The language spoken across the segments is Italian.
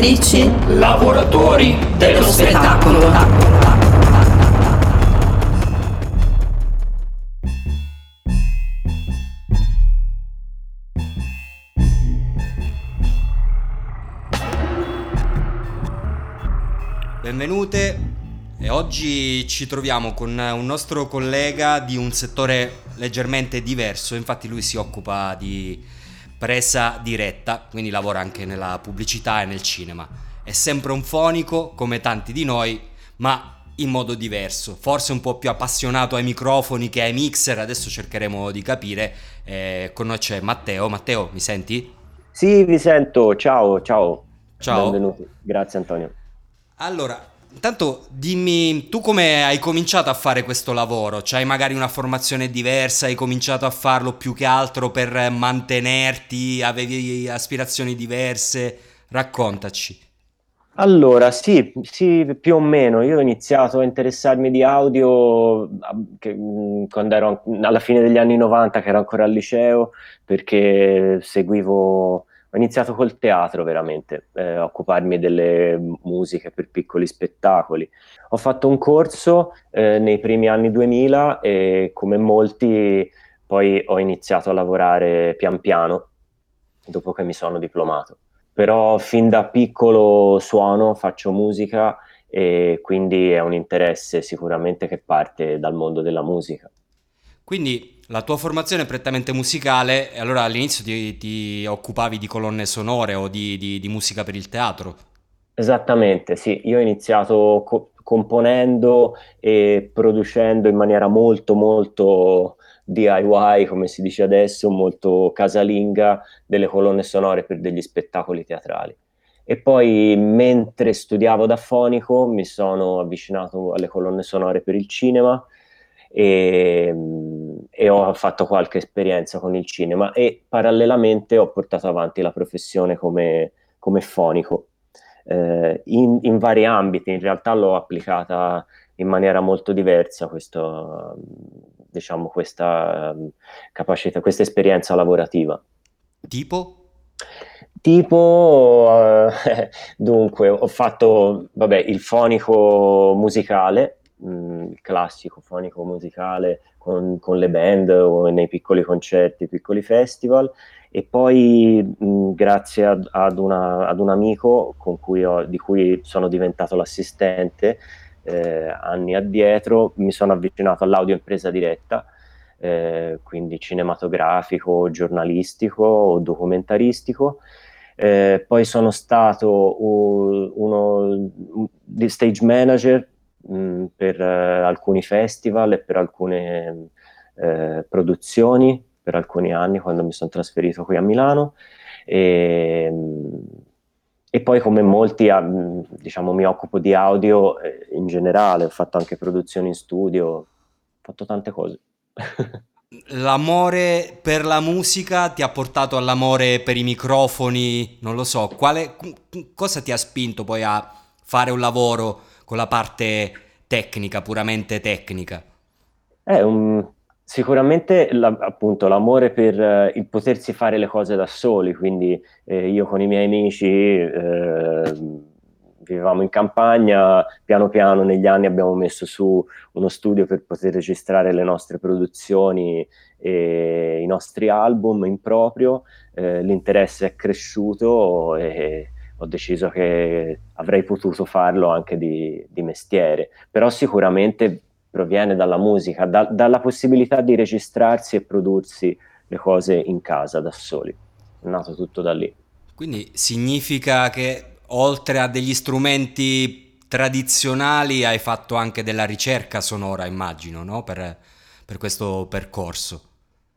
lavoratrici, lavoratori dello spettacolo. Benvenute e oggi ci troviamo con un nostro collega di un settore leggermente diverso, infatti lui si occupa di presa diretta, quindi lavora anche nella pubblicità e nel cinema. È sempre un fonico, come tanti di noi, ma in modo diverso, forse un po' più appassionato ai microfoni che ai mixer, adesso cercheremo di capire. Eh, con noi c'è Matteo. Matteo, mi senti? Sì, vi sento. Ciao, ciao. Ciao. Benvenuti. Grazie Antonio. Allora, Intanto dimmi, tu come hai cominciato a fare questo lavoro? C'hai magari una formazione diversa, hai cominciato a farlo più che altro per mantenerti, avevi aspirazioni diverse? Raccontaci. Allora, sì, sì, più o meno. Io ho iniziato a interessarmi di audio che, quando ero alla fine degli anni 90, che ero ancora al liceo, perché seguivo ho iniziato col teatro veramente, eh, a occuparmi delle musiche per piccoli spettacoli. Ho fatto un corso eh, nei primi anni 2000 e come molti poi ho iniziato a lavorare pian piano dopo che mi sono diplomato. Però fin da piccolo suono, faccio musica e quindi è un interesse sicuramente che parte dal mondo della musica. Quindi la tua formazione è prettamente musicale allora all'inizio ti, ti occupavi di colonne sonore o di, di, di, musica per il teatro? Esattamente, sì. Io ho iniziato co- componendo e producendo in maniera molto molto DIY, come si dice adesso, molto casalinga, delle colonne sonore per degli spettacoli teatrali. E poi mentre studiavo da fonico mi sono avvicinato alle colonne sonore per il cinema e, e, ho fatto qualche esperienza con il cinema e parallelamente ho portato avanti la professione come, come fonico eh, in, in, vari ambiti, in realtà l'ho applicata in maniera molto diversa questo, diciamo, questa capacità, questa esperienza lavorativa. Tipo? Tipo, eh, dunque, ho fatto, vabbè, il fonico musicale, mh, classico fonico musicale con, con, le band o nei piccoli concerti, piccoli festival. E poi mh, grazie ad, ad, una, ad, un amico cui ho, di cui sono diventato l'assistente eh, anni addietro mi sono avvicinato all'audio in presa diretta eh, quindi cinematografico, giornalistico o documentaristico. Eh, poi sono stato uh, uno stage manager mh, mm, per uh, alcuni festival e per alcune uh, produzioni per alcuni anni quando mi sono trasferito qui a Milano. E, e poi come molti diciamo mi occupo di audio eh, in generale ho fatto anche produzioni in studio ho fatto tante cose. L'amore per la musica ti ha portato all'amore per i microfoni, non lo so, quale, cosa ti ha spinto poi a fare un lavoro con la parte tecnica, puramente tecnica? È un, sicuramente la, appunto l'amore per eh, il potersi fare le cose da soli, quindi eh, io con i miei amici eh, vivevamo in campagna, piano piano negli anni abbiamo messo su uno studio per poter registrare le nostre produzioni e i nostri album in proprio, eh, l'interesse è cresciuto e ho deciso che avrei potuto farlo anche di, di mestiere, però sicuramente proviene dalla musica, da, dalla possibilità di registrarsi e prodursi le cose in casa da soli. È nato tutto da lì. Quindi significa che oltre a degli strumenti tradizionali hai fatto anche della ricerca sonora, immagino, no? per, per questo percorso.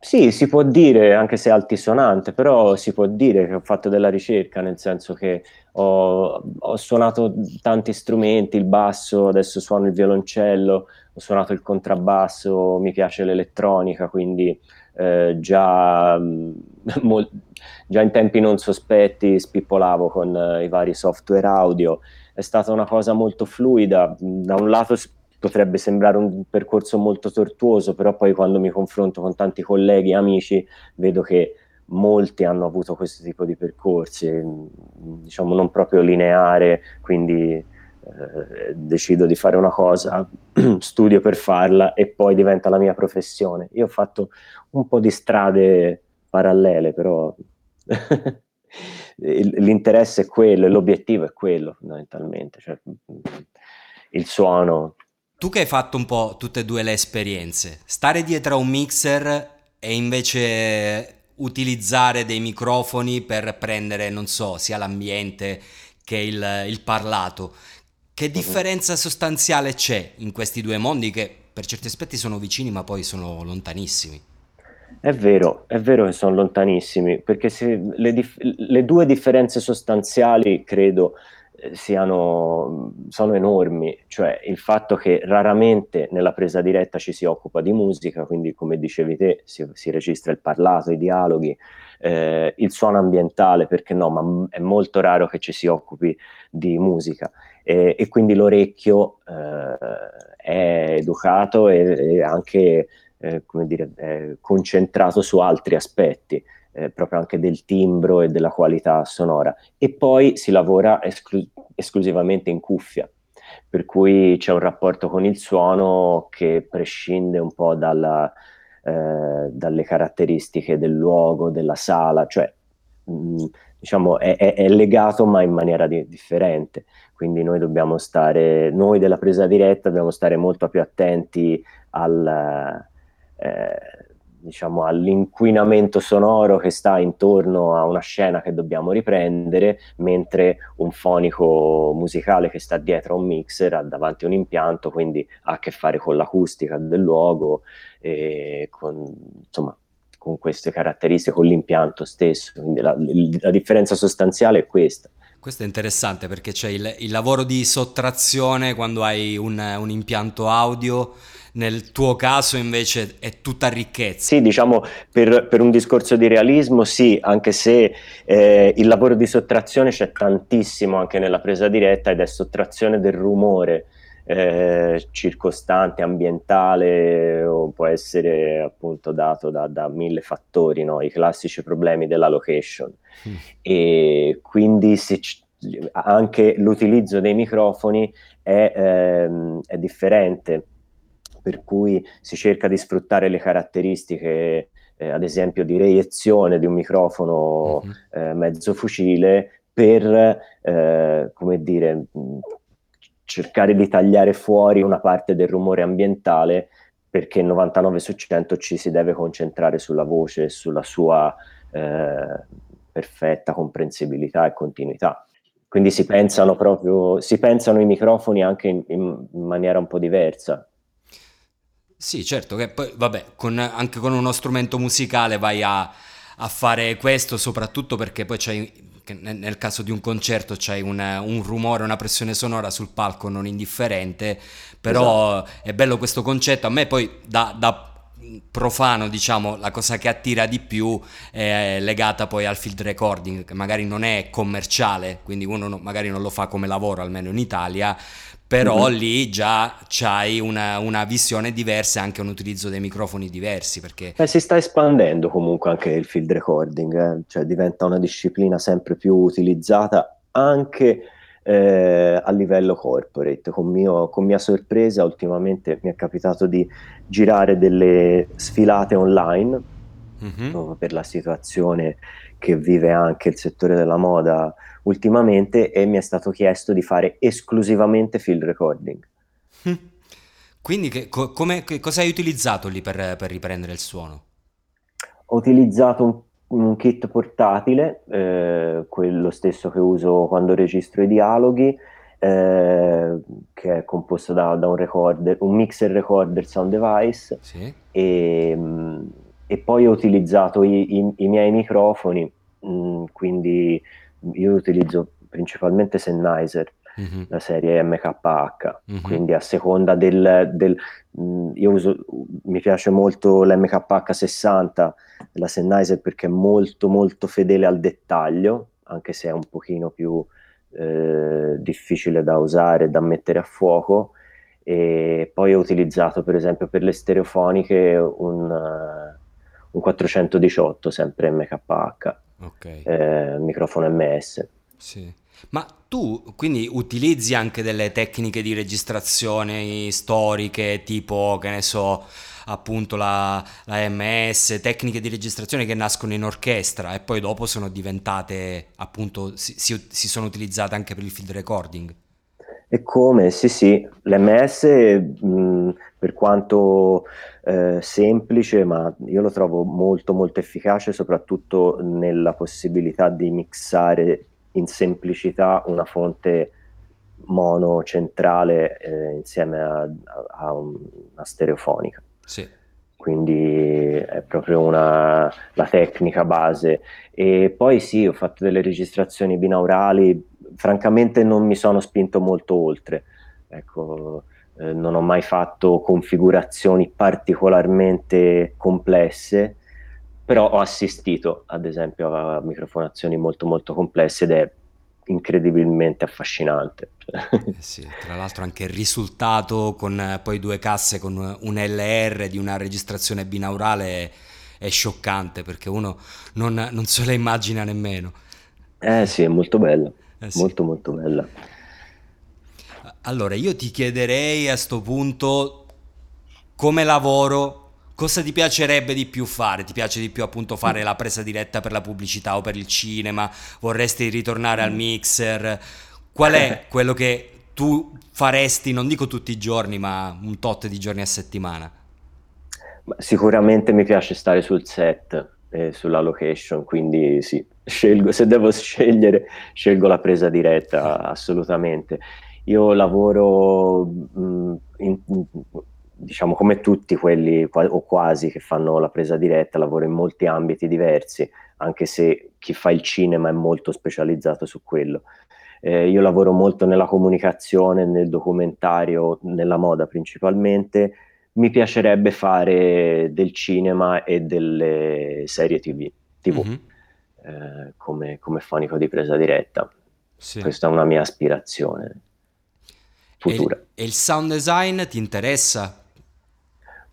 Sì, si può dire, anche se altisonante, però si può dire che ho fatto della ricerca, nel senso che ho, ho, suonato tanti strumenti, il basso, adesso suono il violoncello, ho suonato il contrabbasso, mi piace l'elettronica, quindi eh, già, mol, già, in tempi non sospetti spippolavo con eh, i vari software audio. È stata una cosa molto fluida, da un lato potrebbe sembrare un percorso molto tortuoso, però poi quando mi confronto con tanti colleghi e amici vedo che molti hanno avuto questo tipo di percorsi, diciamo non proprio lineare, quindi eh, decido di fare una cosa, studio per farla e poi diventa la mia professione. Io ho fatto un po' di strade parallele, però l'interesse è quello e l'obiettivo è quello fondamentalmente, cioè, il suono. Tu che hai fatto un po' tutte e due le esperienze, stare dietro a un mixer e invece utilizzare dei microfoni per prendere, non so, sia l'ambiente che il, il parlato. Che differenza sostanziale c'è in questi due mondi che per certi aspetti sono vicini ma poi sono lontanissimi? È vero, è vero che sono lontanissimi, perché le, dif- le, due differenze sostanziali credo siano sono enormi, cioè il fatto che raramente nella presa diretta ci si occupa di musica, quindi come dicevi te si, si registra il parlato, i dialoghi, eh, il suono ambientale, perché no, ma è molto raro che ci si occupi di musica e, e quindi l'orecchio eh, è educato e, e anche eh, dire, concentrato su altri aspetti. Eh, proprio anche del timbro e della qualità sonora. E poi si lavora esclu- esclusivamente in cuffia per cui c'è un rapporto con il suono che prescinde un po' dalla, eh, dalle caratteristiche del luogo, della sala, cioè mh, mm, diciamo è, è, è, legato ma in maniera di- differente. Quindi noi dobbiamo stare, noi della presa diretta dobbiamo stare molto più attenti al, eh, diciamo, all'inquinamento sonoro che sta intorno a una scena che dobbiamo riprendere, mentre un fonico musicale che sta dietro a un mixer ha davanti a un impianto, quindi ha a che fare con l'acustica del luogo e con, insomma, con queste caratteristiche, con l'impianto stesso. Quindi la, la differenza sostanziale è questa. Questo è interessante perché c'è il, il lavoro di sottrazione quando hai un, un, impianto audio, nel tuo caso invece è tutta ricchezza. Sì, diciamo per, per un discorso di realismo sì, anche se eh, il lavoro di sottrazione c'è tantissimo anche nella presa diretta ed è sottrazione del rumore. Eh, circostante, ambientale o può essere appunto dato da, da mille fattori, no? i classici problemi della location. Mm. E quindi se c- anche l'utilizzo dei microfoni è, ehm, è, differente, per cui si cerca di sfruttare le caratteristiche, eh, ad esempio, di reiezione di un microfono mm-hmm. eh, mezzo fucile per, eh, come dire, cercare di tagliare fuori una parte del rumore ambientale perché 99 su 100 ci si deve concentrare sulla voce sulla sua eh, perfetta comprensibilità e continuità. Quindi si pensano proprio, si pensano i microfoni anche in, in maniera un po' diversa. Sì, certo, che poi, vabbè, con, anche con uno strumento musicale vai a, a fare questo, soprattutto perché poi c'hai nel caso di un concerto c'hai un, un, rumore, una pressione sonora sul palco non indifferente, però esatto. è bello questo concetto. A me poi da, da, profano, diciamo, la cosa che attira di più è legata poi al field recording, che magari non è commerciale, quindi uno no, magari non lo fa come lavoro, almeno in Italia, però mm-hmm. lì già c'hai una, una, visione diversa e anche un utilizzo dei microfoni diversi. Perché... Eh, si sta espandendo comunque anche il field recording, eh? cioè diventa una disciplina sempre più utilizzata anche eh, a livello corporate. Con, mio, con, mia sorpresa, ultimamente mi è capitato di girare delle sfilate online mm-hmm. per la situazione che vive anche il settore della moda ultimamente e mi è stato chiesto di fare esclusivamente field recording. Quindi che, come, che cosa hai utilizzato lì per, per, riprendere il suono? Ho utilizzato un, un kit portatile, eh, quello stesso che uso quando registro i dialoghi, eh, che è composto da, da, un recorder, un mixer recorder sound device sì. e, e, poi ho utilizzato i, i, i miei microfoni, mh, mm, quindi io utilizzo principalmente Sennheiser, mm-hmm. la serie MKH, mm-hmm. quindi a seconda del... del mh, io uso, mi piace molto l'MKH 60, la Sennheiser perché è molto molto fedele al dettaglio, anche se è un pochino più eh, difficile da usare, da mettere a fuoco. E poi ho utilizzato per esempio per le stereofoniche un, uh, un 418 sempre MKH, Ok. eh, microfono MS. Sì. Ma tu quindi utilizzi anche delle tecniche di registrazione storiche, tipo, che ne so, appunto la, la MS, tecniche di registrazione che nascono in orchestra e poi dopo sono diventate, appunto, si, si- si sono utilizzate anche per il field recording. E come? Sì, sì, l'MS mh, per quanto eh, semplice, ma io lo trovo molto molto efficace, soprattutto nella possibilità di mixare in semplicità una fonte mono centrale eh, insieme a, a- a un- una stereofonica. Sì. Quindi è proprio una, la tecnica base. E poi sì, ho fatto delle registrazioni binaurali, francamente non mi sono spinto molto oltre. Ecco, eh, non ho mai fatto configurazioni particolarmente complesse, però ho assistito ad esempio a microfonazioni molto molto complesse ed è incredibilmente affascinante. Eh sì, tra l'altro anche il risultato con eh, poi due casse con un LR di una registrazione binaurale è, scioccante perché uno non, non se la immagina nemmeno. Eh sì, è molto bella, Eh sì. molto molto bella. Allora, io ti chiederei a sto punto come lavoro, cosa ti piacerebbe di più fare? Ti piace di più appunto fare la presa diretta per la pubblicità o per il cinema? Vorresti ritornare al mixer? Qual è quello che tu faresti, non dico tutti i giorni, ma un tot di giorni a settimana? Ma sicuramente mi piace stare sul set e sulla location, quindi sì, scelgo, se devo scegliere, scelgo la presa diretta, assolutamente. Io lavoro, mh, in- in- diciamo, come tutti quelli, o quasi, che fanno la presa diretta, lavoro in molti ambiti diversi, anche se chi fa il cinema è molto specializzato su quello. Eh, io lavoro molto nella comunicazione, nel documentario, nella moda principalmente. Mi piacerebbe fare del cinema e delle serie TV, TV Mhm, eh, come, come fonico di presa diretta. sì. Questa è una mia aspirazione E futura. e il sound design ti interessa?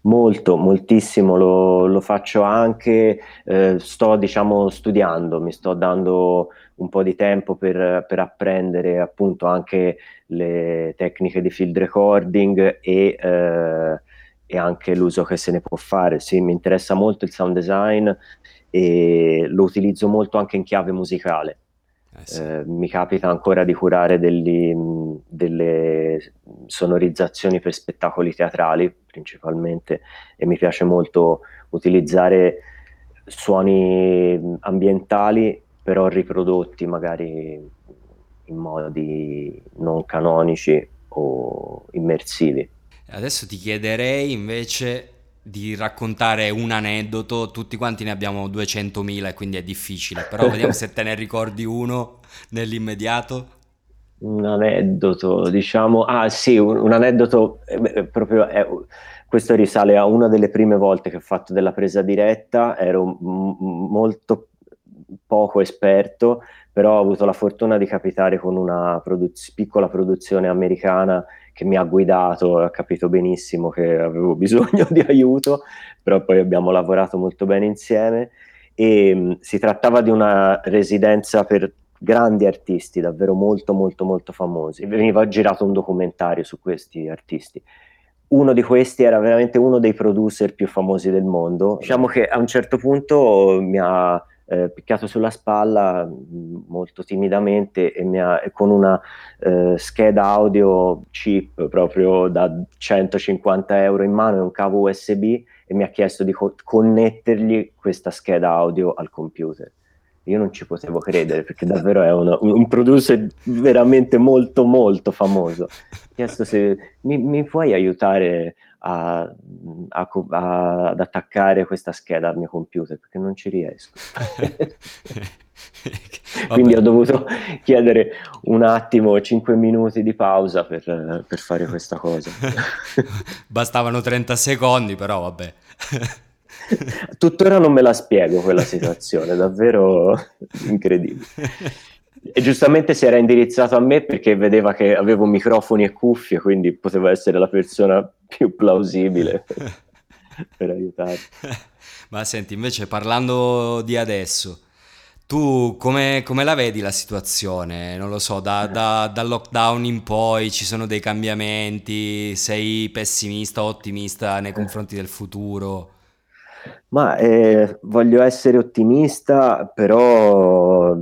Molto, moltissimo, lo, lo faccio anche, eh, sto diciamo studiando, mi sto dando un po' di tempo per, per apprendere appunto anche le tecniche di field recording e, eh, e anche l'uso che se ne può fare. Sì, mi interessa molto il sound design e lo utilizzo molto anche in chiave musicale. Eh sì. Eh, mi capita ancora di curare degli- delle sonorizzazioni per spettacoli teatrali principalmente e mi piace molto utilizzare suoni ambientali però riprodotti magari in modi non canonici o immersivi. Adesso ti chiederei invece di raccontare un aneddoto, tutti quanti ne abbiamo 200.000 e quindi è difficile, però vediamo se te ne ricordi uno nell'immediato. Un aneddoto, diciamo, ah sì, un, un aneddoto eh, beh, proprio, eh, questo risale a una delle prime volte che ho fatto della presa diretta, ero m- molto poco esperto, però ho avuto la fortuna di capitare con una produz- piccola produzione americana che mi ha guidato, ha capito benissimo che avevo bisogno di aiuto, però poi abbiamo lavorato molto bene insieme e mh, si trattava di una residenza per grandi artisti, davvero molto molto molto famosi. Veniva girato un documentario su questi artisti. Uno di questi era veramente uno dei producer più famosi del mondo. Diciamo che a un certo punto mi ha eh, picchiato sulla spalla mh, molto timidamente e ha, con una eh, scheda audio cheap proprio da 150 euro in mano e un cavo USB e mi ha chiesto di co- connettergli questa scheda audio al computer. Io non ci potevo credere perché davvero è uno- un producer veramente molto molto famoso. Ho chiesto se mi, mi puoi aiutare a- a a- ad attaccare questa scheda al mio computer perché non ci riesco. Quindi ho dovuto chiedere un attimo, 5 minuti di pausa per, per fare questa cosa. Bastavano 30 secondi, però vabbè. Tuttora non me la spiego quella situazione, davvero incredibile. E giustamente si era indirizzato a me perché vedeva che avevo microfoni e cuffie, quindi poteva essere la persona più plausibile. per aiutare. Ma senti, invece parlando di adesso, tu come, come la vedi la situazione? Non lo so, da, da, dal lockdown in poi ci sono dei cambiamenti, sei pessimista o ottimista nei confronti del futuro? Ma eh, voglio essere ottimista, però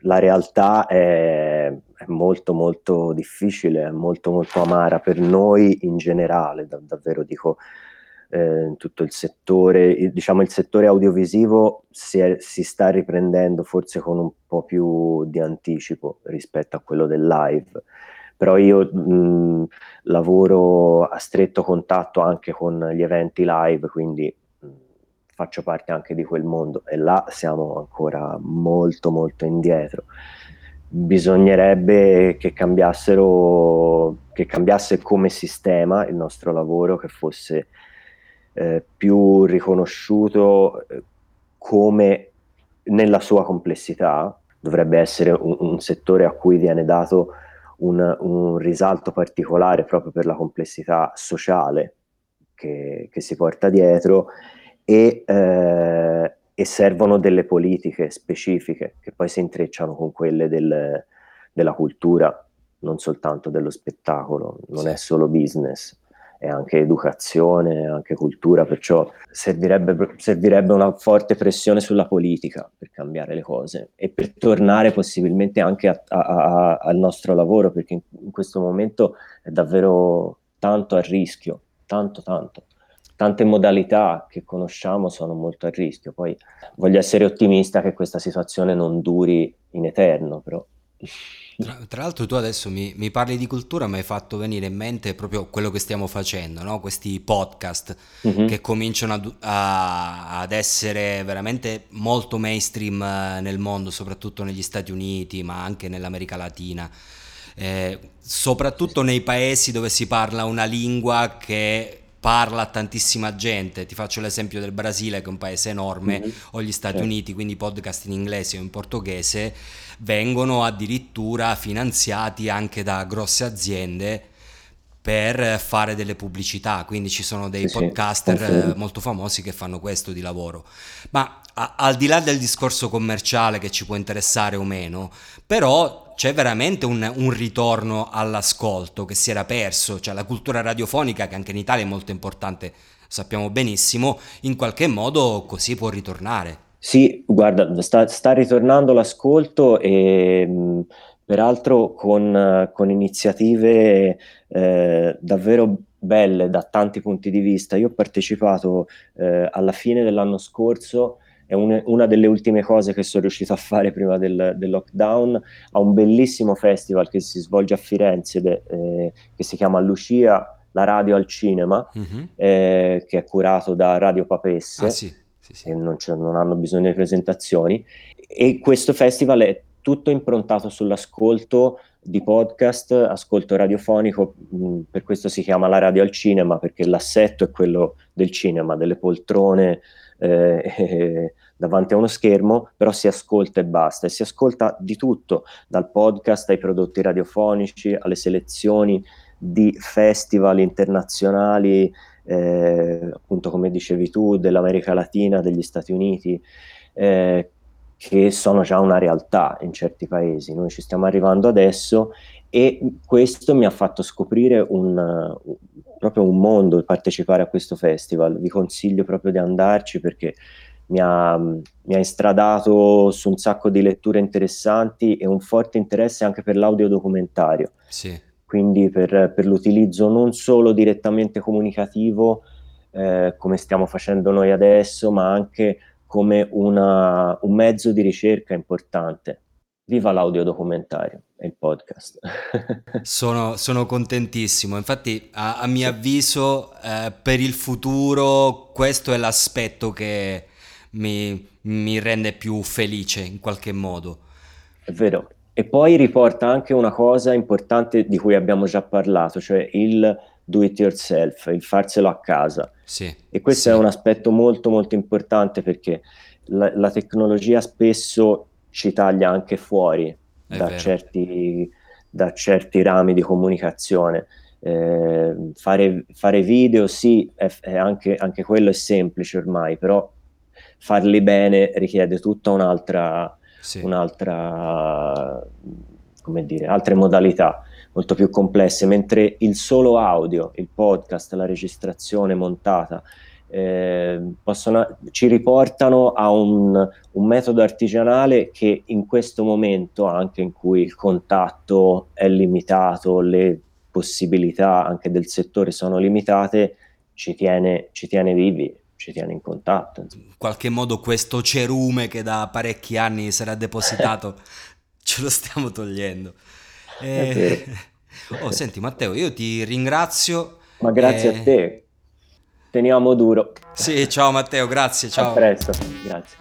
la realtà è, è, molto molto difficile, è molto molto amara per noi in generale, da, davvero dico eh, tutto il settore, diciamo il settore audiovisivo si, è, si, sta riprendendo forse con un po' più di anticipo rispetto a quello del live, però io mh, lavoro a stretto contatto anche con gli eventi live, quindi faccio parte anche di quel mondo e là siamo ancora molto molto indietro. Bisognerebbe che cambiassero, che cambiasse come sistema il nostro lavoro, che fosse eh, più riconosciuto eh, come nella sua complessità, dovrebbe essere un, un settore a cui viene dato un, un, risalto particolare proprio per la complessità sociale che, che si porta dietro e, eh, e, servono delle politiche specifiche che poi si intrecciano con quelle del, della cultura, non soltanto dello spettacolo, non sì. è solo business, è anche educazione, è anche cultura, perciò servirebbe, servirebbe una forte pressione sulla politica per cambiare le cose e per tornare possibilmente anche a, a, a, al nostro lavoro, perché in, in questo momento è davvero tanto a rischio, tanto tanto tante modalità che conosciamo sono molto a rischio. Poi voglio essere ottimista che questa situazione non duri in eterno, però. Tra, tra l'altro tu adesso mi, mi, parli di cultura, mi hai fatto venire in mente proprio quello che stiamo facendo, no? questi podcast mm-hmm. che cominciano a, a, ad essere veramente molto mainstream eh, nel mondo, soprattutto negli Stati Uniti, ma anche nell'America Latina. Eh, soprattutto nei paesi dove si parla una lingua che parla a tantissima gente. Ti faccio l'esempio del Brasile, che è un paese enorme, mm-hmm. o gli Stati certo. Uniti, quindi podcast in inglese o in portoghese vengono addirittura finanziati anche da grosse aziende per fare delle pubblicità, quindi ci sono dei sì, podcaster sì. molto famosi che fanno questo di lavoro. Ma a, al di là del discorso commerciale che ci può interessare o meno, però c'è veramente un, un, ritorno all'ascolto che si era perso, cioè la cultura radiofonica che anche in Italia è molto importante, sappiamo benissimo, in qualche modo così può ritornare. Sì, guarda, sta, sta ritornando l'ascolto e peraltro con, con iniziative eh, davvero belle da tanti punti di vista. Io ho partecipato eh, alla fine dell'anno scorso è un, una delle ultime cose che sono riuscito a fare prima del, del, lockdown, a un bellissimo festival che si svolge a Firenze, de, eh, che si chiama Lucia, la radio al cinema, mm-hmm. eh, che è curato da Radio Papesse, ah, sì. Sì, sì. Non, non, hanno bisogno di presentazioni, e questo festival è tutto improntato sull'ascolto di podcast, ascolto radiofonico, mh, mm, per questo si chiama la radio al cinema, perché l'assetto è quello del cinema, delle poltrone eh, davanti a uno schermo, però si ascolta e basta, e si ascolta di tutto, dal podcast ai prodotti radiofonici, alle selezioni di festival internazionali, eh, appunto come dicevi tu, dell'America Latina, degli Stati Uniti, eh, che sono già una realtà in certi paesi. Noi ci stiamo arrivando adesso e questo mi ha fatto scoprire un, proprio un mondo partecipare a questo festival. Vi consiglio proprio di andarci perché mi ha, mi ha instradato su un sacco di letture interessanti e un forte interesse anche per l'audiodocumentario. Sì. Quindi per, per, l'utilizzo non solo direttamente comunicativo, eh, come stiamo facendo noi adesso, ma anche come una, un mezzo di ricerca importante. Viva l'audiodocumentario e il podcast. sono, sono, contentissimo, infatti a, a mio avviso eh, per il futuro questo è l'aspetto che mi, mi rende più felice in qualche modo. È vero, e poi riporta anche una cosa importante di cui abbiamo già parlato, cioè il do it yourself, il farselo a casa. Sì, e questo sì. è un aspetto molto molto importante perché la, la tecnologia spesso ci taglia anche fuori da certi, da certi, rami di comunicazione. Eh, fare, fare, video sì, è, è anche, anche, quello è semplice ormai, però farli bene richiede tutta un'altra, sì. un'altra come dire, altre modalità molto più complesse, mentre il solo audio, il podcast, la registrazione montata, eh, possono, ci riportano a un, un, metodo artigianale che in questo momento, anche in cui il contatto è limitato, le possibilità anche del settore sono limitate, ci tiene, ci tiene vivi, ci tiene in contatto. In qualche modo questo cerume che da parecchi anni si era depositato ce lo stiamo togliendo. Eh... Oh, senti Matteo, io ti ringrazio. Ma grazie eh... a te. Teniamo duro. Sì, ciao Matteo, grazie, ciao. A presto, grazie.